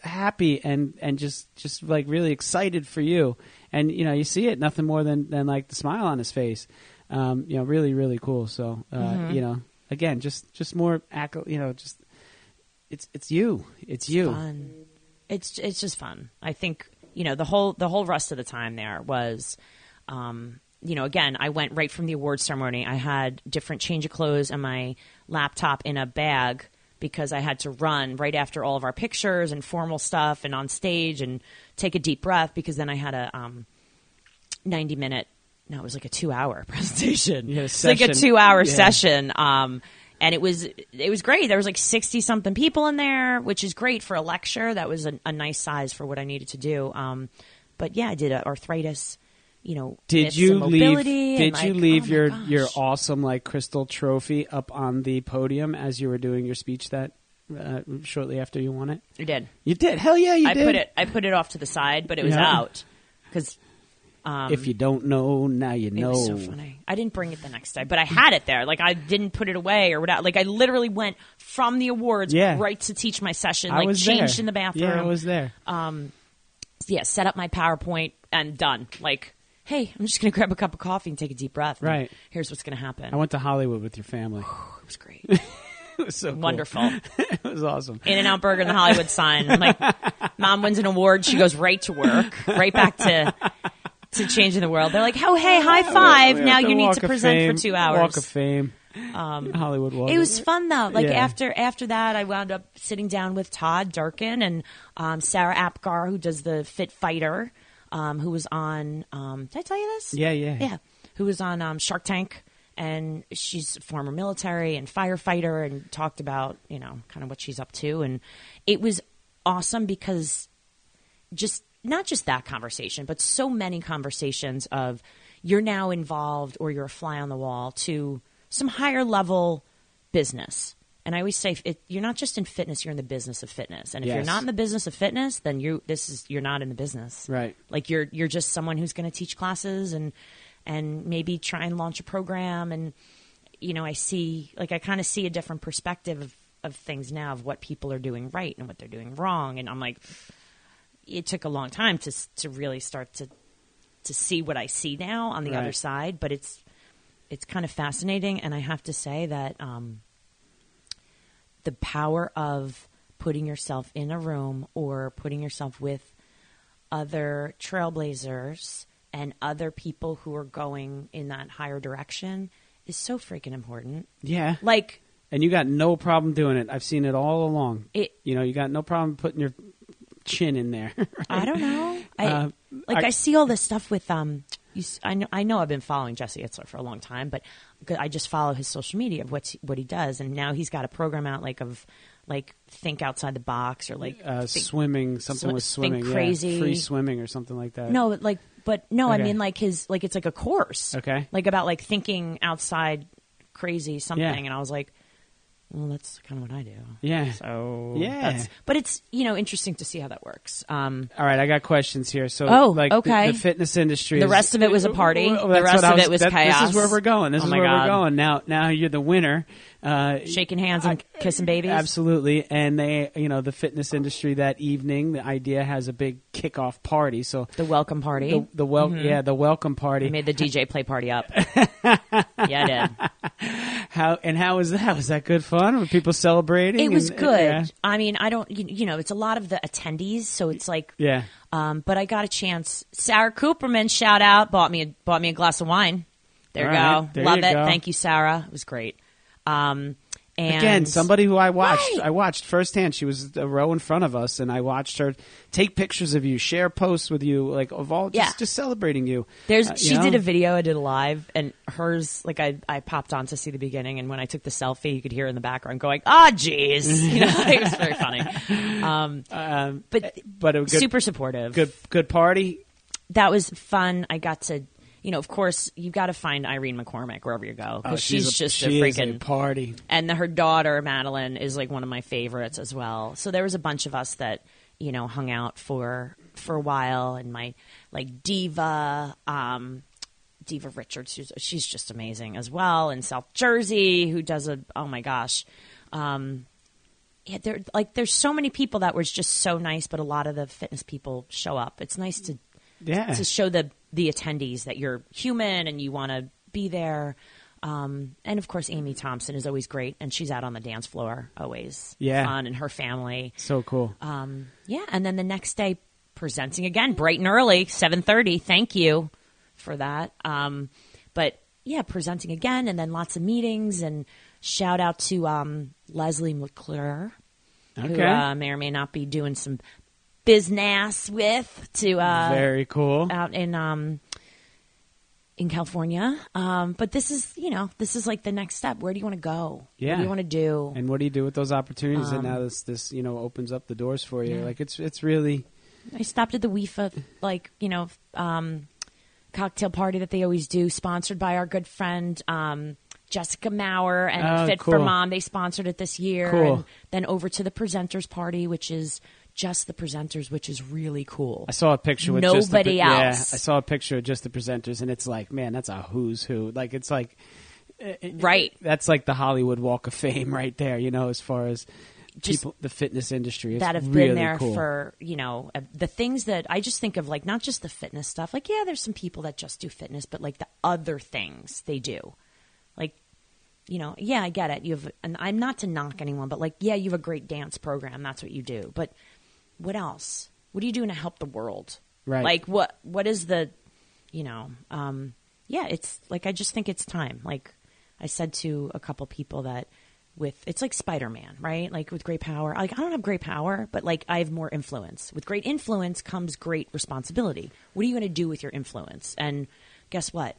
happy and and just just like really excited for you. And you know, you see it nothing more than than like the smile on his face. Um, you know, really really cool. So uh, Mm-hmm. you know, again, just just more you know, just it's it's you, it's you. fun. It's it's just fun. I think you know the whole the whole rest of the time there was, um, you know, again I went right from the awards ceremony. I had different change of clothes and my laptop in a bag because I had to run right after all of our pictures and formal stuff and on stage and take a deep breath because then I had a um, ninety minute. No, it was like a two hour [LAUGHS] presentation. You had a It's like a two hour Yeah. session. Um, and it was it was great. There was like sixty something people in there, which is great for a lecture. That was a, a nice size for what I needed to do. Um, but yeah, I did a arthritis. You know, Did you leave? Did and, you leave oh your gosh. your awesome like crystal trophy up on the podium as you were doing your speech that uh, shortly after you won it? You did. You did. Hell yeah, you I did. put it. I put it off to the side, but it was Yeah. out because Um, if you don't know, now you It know. was so funny. I didn't bring it the next day, but I had it there. Like I didn't put it away or whatever. Like I literally went from the awards Yeah. right to teach my session. I Like was changed there. in the bathroom. Yeah, I was there. Um, yeah, set up my PowerPoint and done. Like, hey, I'm just gonna grab a cup of coffee and take a deep breath. Right. Here's what's gonna happen. I went to Hollywood with your family. it was great. [LAUGHS] It was so cool. Wonderful. [LAUGHS] it was awesome. In and Out Burger and the Hollywood sign. I'm like, mom wins an award. She goes right to work, right back to to changing the world. They're like, oh hey, high five. Now you need to present Fame, for two hours. Walk of Fame. Hollywood Walk. It was fun though. Like Yeah. after after that, I wound up sitting down with Todd Durkin and um, Sarah Apgar, who does the Fit Fighter, um, who was on. Um, did I tell you this? Yeah, yeah. yeah. Who was on um, Shark Tank, and she's former military and firefighter, and talked about you know kind of what she's up to, and it was awesome because just not just that conversation, but so many conversations of you're now involved or you're a fly on the wall to some higher level business. And I always say, it, you're not just in fitness; you're in the business of fitness. And if you're not in the business of fitness, then you this is you're not in the business, Right. Like you're you're just someone who's going to teach classes and and maybe try and launch a program. And you know, I see like I kind of see a different perspective of, of things now of what people are doing right and what they're doing wrong. And I'm like, it took a long time to to really start to to see what I see now on the Right. other side, but it's it's kind of fascinating, and I have to say that um, the power of putting yourself in a room or putting yourself with other trailblazers and other people who are going in that higher direction is so freaking important. Yeah. Like And you got no problem doing it. I've seen it all along. It- you know, you got no problem putting your chin in there. [LAUGHS] I don't know. I, Uh, like I- I, see all this stuff with um. You, I know I know I've been following Jesse Itzler for a long time, but I just follow his social media of what what he does, and now he's got a program out like of like think outside the box or like uh, think- swimming, something swi- with swimming. yeah. crazy. Free swimming or something like that. No, like, but no, I mean like his like it's like a course. Okay. Like about like thinking outside crazy something, Yeah. and I was like, well, that's kind of what I do. Yeah. So Yeah. that's, but it's you know interesting to see how that works. Um, All right, I got questions here. So, Oh, like okay. the, fitness industry. The is- rest of it was a party. Well, The rest of it was that- This is where we're going. This Oh is my where God. we're going. Now, now you're the winner. Uh, shaking hands and kissing babies. Absolutely, and they, you know, the fitness industry that evening. The IDEA has a big kickoff party. So The welcome party. the, the wel- yeah, the welcome party. I made the DJ play party up. [LAUGHS] yeah, I did. How and how was that? Was that good fun? Were people celebrating? It was And- good. Yeah. I mean, I don't, you, you know, it's a lot of the attendees, so it's like, yeah. um, but I got a chance. Sarah Cooperman, shout out, bought me a, bought me a glass of wine. There you All go. right, there Love you it. go. Thank you, Sarah. It was great. Um, and Again, somebody who I watched, Right. I watched firsthand. She was a row in front of us, and I watched her take pictures of you, share posts with you, like of all just, Yeah. just celebrating you. There's Uh, you she know? did a video, I did a live, and hers like I I popped on to see the beginning, and when I took the selfie, you could hear in the background going, "Ah, jeez," [LAUGHS] you know, it was very funny. Um, Um, but but good, super supportive. good, good party. That was fun. I got to, you know, of course, you've got to find Irene McCormick wherever you go because Oh, she's, a, just she a freaking party. and her daughter Madeline is like one of my favorites as well. So there was a bunch of us that you know hung out for for a while, and my like diva, um, Diva Richards, who's, she's just amazing as well, in South Jersey, who does a oh my gosh. Um, yeah, there like there's so many people that were just so nice, but a lot of the fitness people show up. It's nice to Yeah. to show the the attendees that you're human and you want to be there. Um, and of course, Amy Thompson is always great, and she's out on the dance floor always Yeah. fun, and her family. so cool. Um, yeah, and then the next day, presenting again, bright and early, seven thirty. Thank you for that. Um, but yeah, presenting again, and then lots of meetings, and shout out to um, Leslie McClure, who uh, may or may not be doing some business with to uh, Very cool. out in um in California. Um, but this is you know this is like the next step. Where do you want to go? What Yeah. do you want to do? and what do you do with those opportunities? and Um, now this, this, you know, opens up the doors for you. Yeah. Like it's, it's really, I stopped at the WIFA like you know um, cocktail party that they always do, sponsored by our good friend. Um, Jessica Maurer and Oh, Fit for. Mom. They sponsored it this year. Cool. And then over to the presenters party, which is just the presenters, which is really cool. I saw a picture with just the, Nobody yeah, else. I saw a picture of just the presenters, and it's like, man, that's a who's who. Like it's like, Right. that's like the Hollywood Walk of Fame [LAUGHS] right there. You know, as far as Just people, the fitness industry that have really been there cool. for you know uh, the things that I just think of like not just the fitness stuff. Like yeah, there's some people that just do fitness, but like the other things they do, like you know, yeah, I get it. You have, and I'm not to knock anyone, but like yeah, you have a great dance program. That's what you do. But what else? What are you doing to help the world? Right. Like what? What is the, you know? Um, yeah, it's like I just think it's time. Like I said to a couple people that with it's like Spider-Man, right? Like with great power. Like I don't have great power, but like I have more influence. With great influence comes great responsibility. What are you going to do with your influence? And guess what?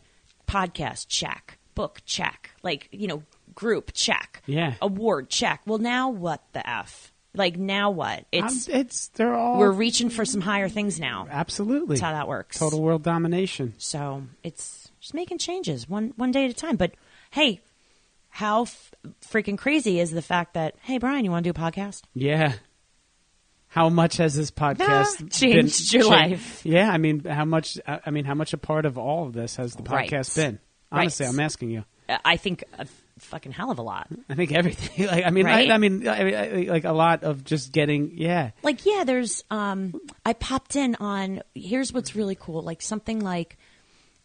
Podcast check, book check, like, you know, group check. Yeah. Award check. Well, now what the f? Like now what? It's Um, it's they're all we're reaching for some higher things now. absolutely That's how that works. total world domination. So it's just making changes one one day at a time. But hey, how f- freaking crazy is the fact that hey Brian, you want to do a podcast? Yeah. How much has this podcast [LAUGHS] Ah, changed been, your cha- life. Yeah, I mean, how much? I mean, how much a part of all of this has the Right. podcast been? Honestly, Right. I'm asking you. I think a fucking hell of a lot. I think everything. [LAUGHS] Like, I mean, Right? I, I mean, I, I, like a lot of just getting. Yeah, Like yeah, there's um I popped in on here's what's really cool. Like something like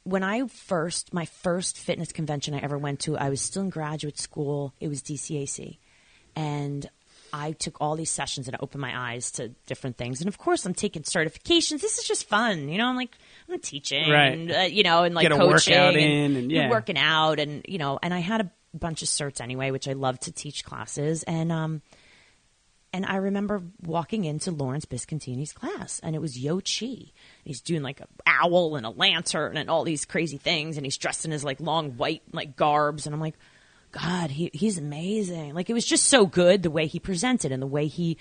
when I first my first fitness convention I ever went to, I was still in graduate school. It was DCAC. And I took all these sessions and opened my eyes to different things. And of course, I'm taking certifications. This is just fun, you know. I'm like, I'm teaching, Right. and, uh, you know, and like Get a coaching, and, in and- yeah. working out, and you know, and I had a bunch of certs anyway, which I love to teach classes, and um, and I remember walking into Lawrence Biscontini's class, and it was Yo Chi. He's doing like a owl and a lantern and all these crazy things, and he's dressed in his like long white like garbs, and I'm like, God, he he's amazing. Like it was just so good the way he presented and the way he,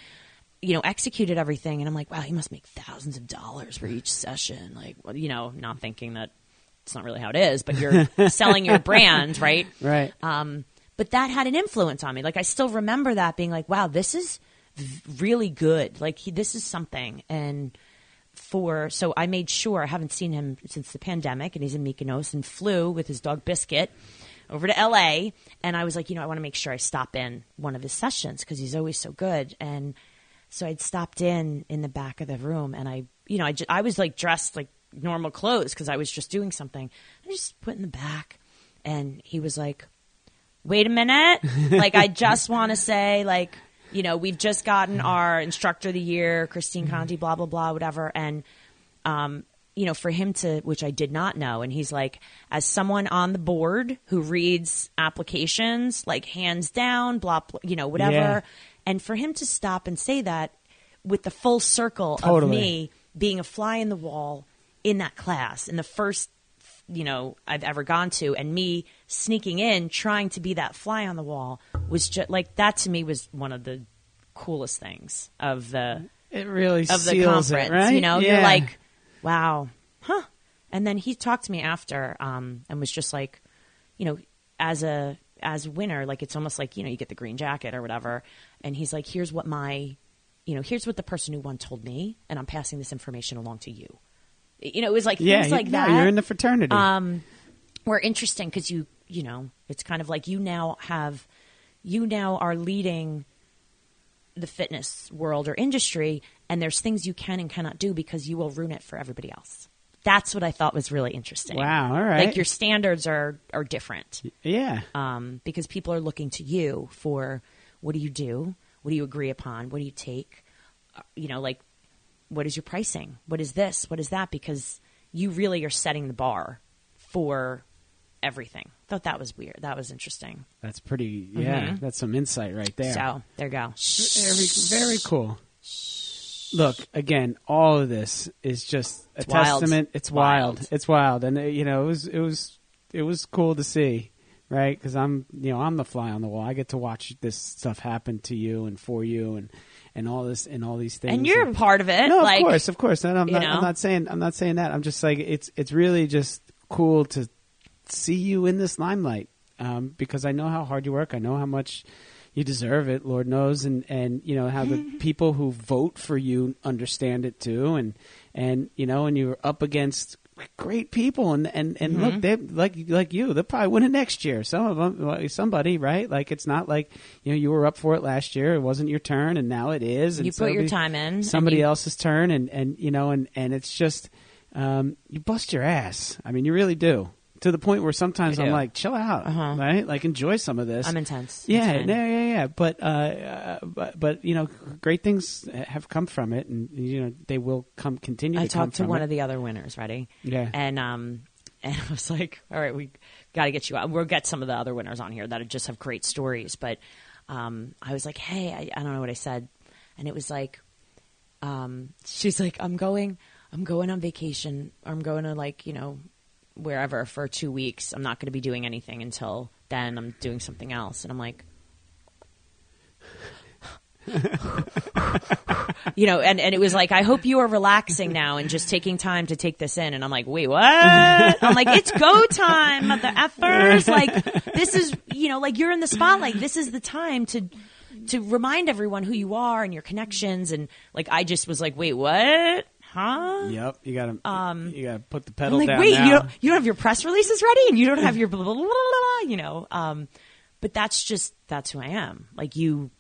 you know, executed everything, and I'm like, wow, he must make thousands of dollars for each session. Like, well, you know, not thinking that it's not really how it is, but you're [LAUGHS] selling your brand, right? right. Um, but that had an influence on me. Like I still remember that being like, wow, this is v- really good. Like he, this is something. And for so I made sure I haven't seen him since the pandemic, and he's in Mykonos and flew with his dog Biscuit over to LA. And I was like, you know, I want to make sure I stop in one of his sessions because he's always so good. And so I'd stopped in in the back of the room, and I, you know, I, ju- I was like dressed like normal clothes because I was just doing something. I just put in the back, and he was like, wait a minute. like, I just [LAUGHS] want to say, like, you know, we've just gotten our instructor of the year, Christine Conti, blah, blah, blah, whatever. And, um, you know, for him to, which I did not know, and he's like, as someone on the board who reads applications, like hands down, blah, blah you know, whatever. Yeah. And for him to stop and say that with the full circle of me being a fly in the wall in that class, in the first you know I've ever gone to, and me sneaking in trying to be that fly on the wall was just like that to me was one of the coolest things of the It really of the conference. it, right? You know, Yeah. you're like, wow, huh? And then he talked to me after, um, and was just like, you know, as a as winner, like it's almost like you know you get the green jacket or whatever. And he's like, here's what my, you know, here's what the person who won told me, and I'm passing this information along to you. You know, it was like yeah, things you- like no, that you're in the fraternity. um, were interesting because you you know it's kind of like you now have you now are leading the fitness world or industry and there's things you can and cannot do because you will ruin it for everybody else. That's what i thought was really interesting. Wow, all right. like your standards are are different. Yeah, um, because people are looking to you for what do you do? What do you agree upon? What do you take? Uh, you know like what is your pricing? What is this? What is that? Because you really are setting the bar for everything thought that was weird that was interesting that's pretty. Yeah, that's some insight right there. so there you go Very, very cool. Look, again, all of this is just a It's wild. testament. It's Wild. wild. It's wild, and uh, you know, it was, it was, it was cool to see, right? Because I'm, you know, I'm the fly on the wall. I get to watch this stuff happen to you and for you, and and all this and all these things. and you're a part of it no, like of course, of course. And I'm not, know? I'm not saying, I'm not saying that. I'm just like, it's, it's really just cool to see you in this limelight um, because I know how hard you work. I know how much you deserve it, Lord knows, and and you know how the [LAUGHS] people who vote for you understand it too, and and you know, and you're up against great people, and and and Mm-hmm. look, they like like you, they'll probably win it next year. Some of them, somebody, right? Like it's not like you know you were up for it last year, it wasn't your turn, and now it is. And You put your time in, somebody you- else's turn, and and you know, and and it's just um, you bust your ass. I mean, you really do. To the point where sometimes I'm like, chill out, Uh-huh. right? Like, enjoy some of this. I'm intense. Yeah, yeah, yeah, yeah. But, uh, uh, but, but you know, great things have come from it, and you know they will come continue. I to come talked to one it. of the other winners. Ready? Yeah. And um, [LAUGHS] and I was like, all right, we got to get you out. We'll get some of the other winners on here that just have great stories. But um, I was like, hey, I, I don't know what I said, and it was like, um, she's like, I'm going, I'm going on vacation. Or I'm going to like, you know, wherever for two weeks. I'm not going to be doing anything until then. I'm doing something else, and I'm like. you know, and, and it was like, I hope you are relaxing now and just taking time to take this in. And I'm like, wait, what? I'm like, it's go time, mother effers. Like, this is, you know, like you're in the spotlight. This is the time to, to remind everyone who you are and your connections. And like, I just was like, wait, what? Huh? Yep, you gotta, um, you gotta put the I'm pedal like, down. wait, now. you don't, you don't have your press releases ready and you don't have your blah, blah, blah, blah, blah, you know. Um, but that's just, that's who I am. Like you,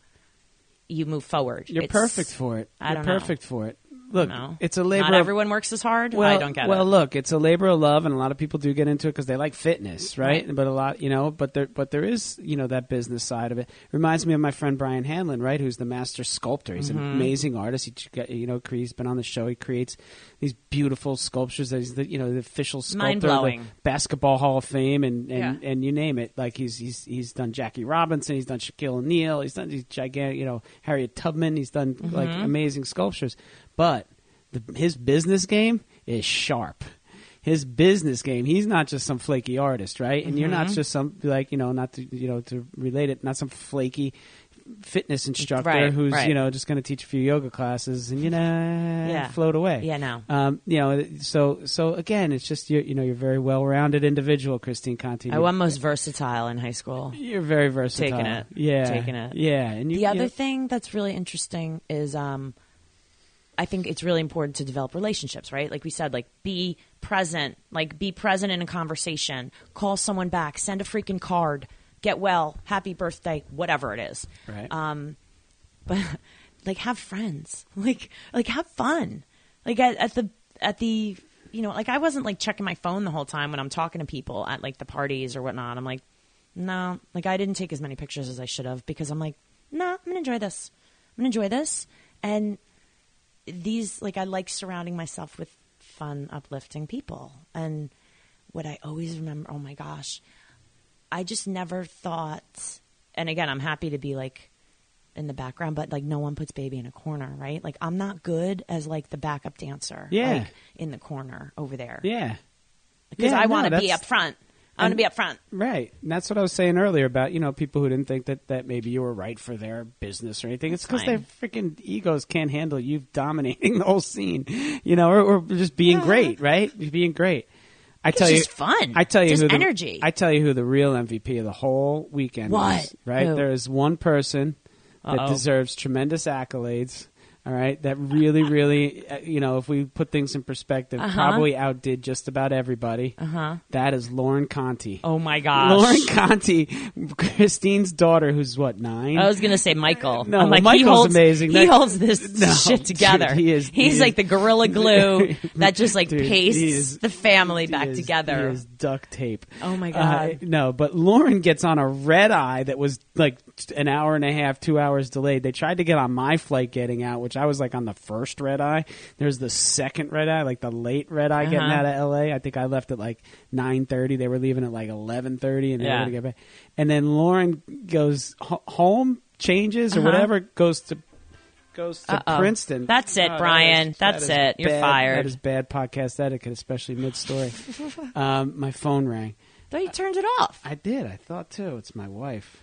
you move forward. You're It's- perfect for it. I You're don't know. perfect for it. Look, No. it's a labor. Not of- everyone works as hard. Well, I don't get well, it. Well, look, it's a labor of love, and a lot of people do get into it because they like fitness, right? Right. But a lot, you know, but there, but there is, you know, that business side of it. Reminds me of my friend Brian Hanlon, right? Who's the master sculptor. He's Mm-hmm. an amazing artist. He, you know, he's been on the show. He creates these beautiful sculptures. That he's the, you know, the official sculptor of the basketball Hall of Fame, and and, Yeah. and you name it. Like he's he's he's done Jackie Robinson. He's done Shaquille O'Neal. He's done these gigantic, you know, Harriet Tubman. He's done like Mm-hmm. amazing sculptures, but the, his business game is sharp. His business game. He's not just some flaky artist, right? And you're Mm-hmm. not just some like you know, not to you know to relate it, not some flaky fitness instructor Right, who's right. you know just going to teach a few yoga classes and you know Yeah. float away. Yeah, no. Um, you know, so so again, it's just you you know you're a very well rounded individual, Christine Conti. I was most versatile in high school. You're very versatile. Taking it. yeah, Taking it. yeah. And you, The other you- thing that's really interesting is um, I think it's really important to develop relationships, right? Like we said, like be present, like be present in a conversation, call someone back, send a freaking card, get well, happy birthday, whatever it is. right. Um, but [LAUGHS] like have friends, [LAUGHS] like like have fun, like at, at the at the you know like I wasn't like checking my phone the whole time when I'm talking to people at like the parties or whatnot. I'm like, no, like I didn't take as many pictures as I should have because I'm like, no, I'm gonna enjoy this. I'm gonna enjoy this, and these like I like surrounding myself with fun, uplifting people. And what I always remember, oh my gosh, I just never thought. And again, I'm happy to be like in the background, but like no one puts baby in a corner, right? Like I'm not good as like the backup dancer, Yeah. like in the corner over there, yeah. because Yeah, I want to be up front. I want to be up front. Right. And that's what I was saying earlier about, you know, people who didn't think that, that maybe you were right for their business or anything. It's because their freaking egos can't handle you dominating the whole scene, you know, or, or just being great, right? Being great. I tell just you, fun. I tell you, Just who the, energy. I tell you who the real MVP of the whole weekend What? was. Right? Who? There is one person that Uh-oh. deserves tremendous accolades. All right, that really, really, uh, you know, if we put things in perspective, Uh-huh. probably outdid just about everybody. Uh huh. That is Lauren Conti. Oh my gosh. Lauren Conti, Christine's daughter, who's what nine? I was gonna say Michael. No, I'm like Michael's he holds, amazing. He That- holds this [LAUGHS] No, shit together. dude, he is- he He's is- like the gorilla [LAUGHS] glue that just like Dude, pastes is- the family back is- together. He is duct tape. Oh my Uh, God. no, but Lauren gets on a red eye that was like an hour and a half, two hours delayed. They tried to get on my flight getting out, which I was like on the first red eye. There's the second red eye, like the late red eye getting Uh-huh. out of L.A. I think I left at like nine thirty. They were leaving at like eleven thirty, and they were Yeah. going to get back. And then Lauren goes ho- home, changes or Uh-huh. whatever, goes to. Goes to Uh-oh. Princeton. That's it, Oh, Brian. is- That's that it. You're bad- fired. That is bad podcast etiquette, especially mid story. [LAUGHS] um, my phone rang. Thought you turned it off. I did. I thought too. It's my wife.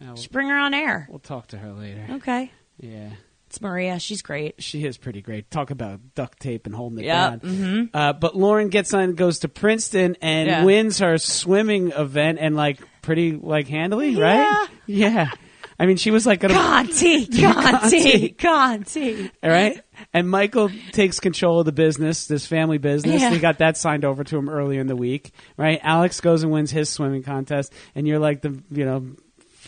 We'll, Just bring her on air. we'll talk to her later. Okay. Yeah, It's Maria. She's great. she is pretty great. Talk about duct tape and holding it Yeah. down. hmm Uh, but Lauren gets on, goes to Princeton, and Yeah. wins her swimming event, and like pretty like handily, Yeah. right? Yeah. I mean, she was like, gonna, Conti, [LAUGHS] Conti, Conti. all right. And Michael takes control of the business, this family business. Yeah. They got that signed over to him earlier in the week, right? Alex goes and wins his swimming contest, and you're like the, you know,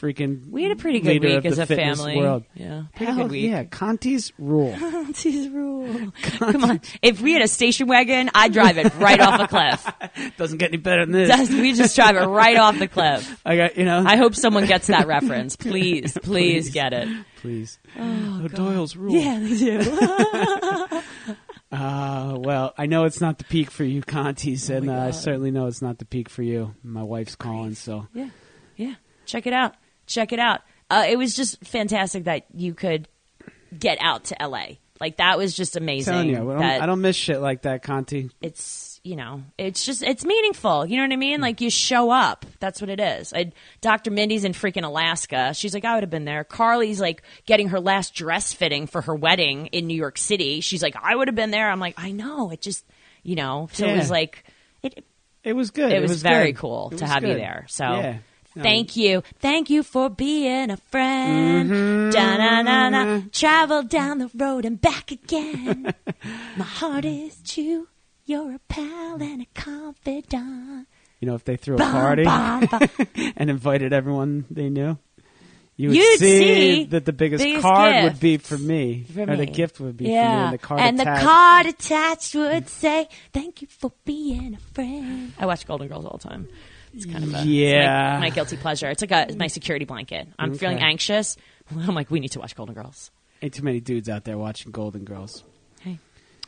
freaking. We had a pretty good week as a family. World. Yeah, pretty Hell good week. yeah, Conti's rule. [LAUGHS] Conti's rule. Come on, if we had a station wagon, I'd drive it right off a cliff. [LAUGHS] Doesn't get any better than this. Just- we just drive it right off the cliff. [LAUGHS] I got you know. I hope someone gets that reference. Please, please, get it. please. Oh, Doyle's rule. Yeah, they do. Uh, well, I know it's not the peak for you, Contis, and Oh my uh, I certainly know it's not the peak for you. My wife's calling, so Yeah, yeah. Check it out. Check it out. Uh, it was just fantastic that you could get out to LA. Like that was just amazing. telling you, I don't, I don't miss shit like that, Conti. it's you know it's just it's meaningful you know what i mean like you show up that's what it is I, dr mindy's in freaking alaska she's like i would have been there carly's like getting her last dress fitting for her wedding in new york city she's like i would have been there i'm like i know it just you know so it was like it, It was good. it was, very good. cool It to was have you there. So Yeah. No. thank you. Thank you for being a friend. Mm-hmm. Da-na-na-na. Travel down the road and back again. [LAUGHS] My heart is true. You're a pal and a confidant. You know, if they threw a Bum, party bum, bum. [LAUGHS] and invited everyone they knew, you would You'd see, see that the biggest, biggest card gift. would be for me, For or me. the gift would be yeah. for me, and the card and attached. the card attached would say, "Thank you for being a friend." I watch Golden Girls all the time. It's kind of a, Yeah. my, my guilty pleasure. It's like a my security blanket. I'm feeling anxious. [LAUGHS] I'm like, we need to watch Golden Girls. Ain't too many dudes out there watching Golden Girls. Hey,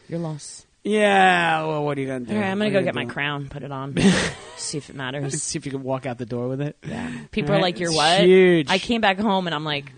your loss. Yeah, well, what are you gonna do? All right, I'm gonna go you get my crown, put it on, [LAUGHS] see if it matters. See if you can walk out the door with it. Yeah. People All are like, "You're it's what?" huge. I came back home and I'm like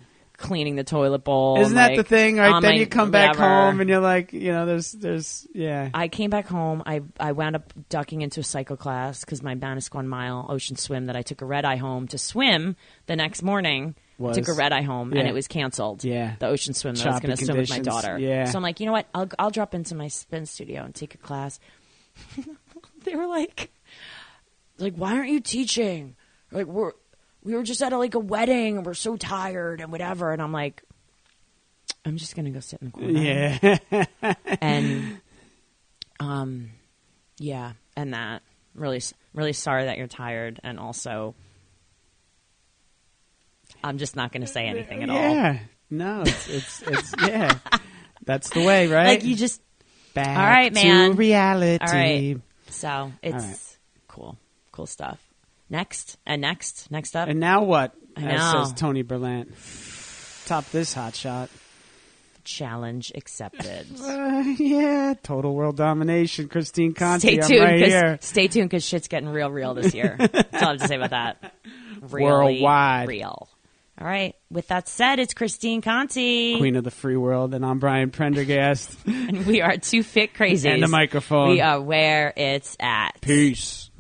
cleaning the toilet bowl. Isn't that the thing? Right then you come back whatever. home and you're like, you know, there's, there's, yeah. I came back home. I I wound up ducking into a cycle class because my Manasquan Mile ocean swim that I took a red eye home to swim the next morning. Was- took a red eye home and it was canceled. Yeah. the ocean swim that I was going to swim with my daughter. Yeah. so I'm like, you know what? I'll I'll drop into my spin studio and take a class. [LAUGHS] they were like, like, why aren't you teaching? Like we're we were just at a, like a wedding and we're so tired and whatever. And I'm like, I'm just gonna go sit in the corner. Yeah. and [LAUGHS] um yeah and that really really sorry that you're tired and also i'm just not going to say anything at all yeah. No, it's, it's, it's, yeah. [LAUGHS] That's the way, right? like you just Back all right, man. to reality. all right so it's right. cool cool stuff next and next next up And now what? I As know. says Tony Berlant. Top this hot shot. challenge accepted [LAUGHS] Uh, yeah, total world domination. Christine Conti, stay I'm tuned right 'cause- here. stay tuned because shit's getting real real this year [LAUGHS] that's all i have to say about that really Worldwide. real all right with that said it's christine conti Queen of the free world, and I'm Brian Prendergast. [LAUGHS] and we are two fit crazies. And the microphone. We are where it's at. Peace.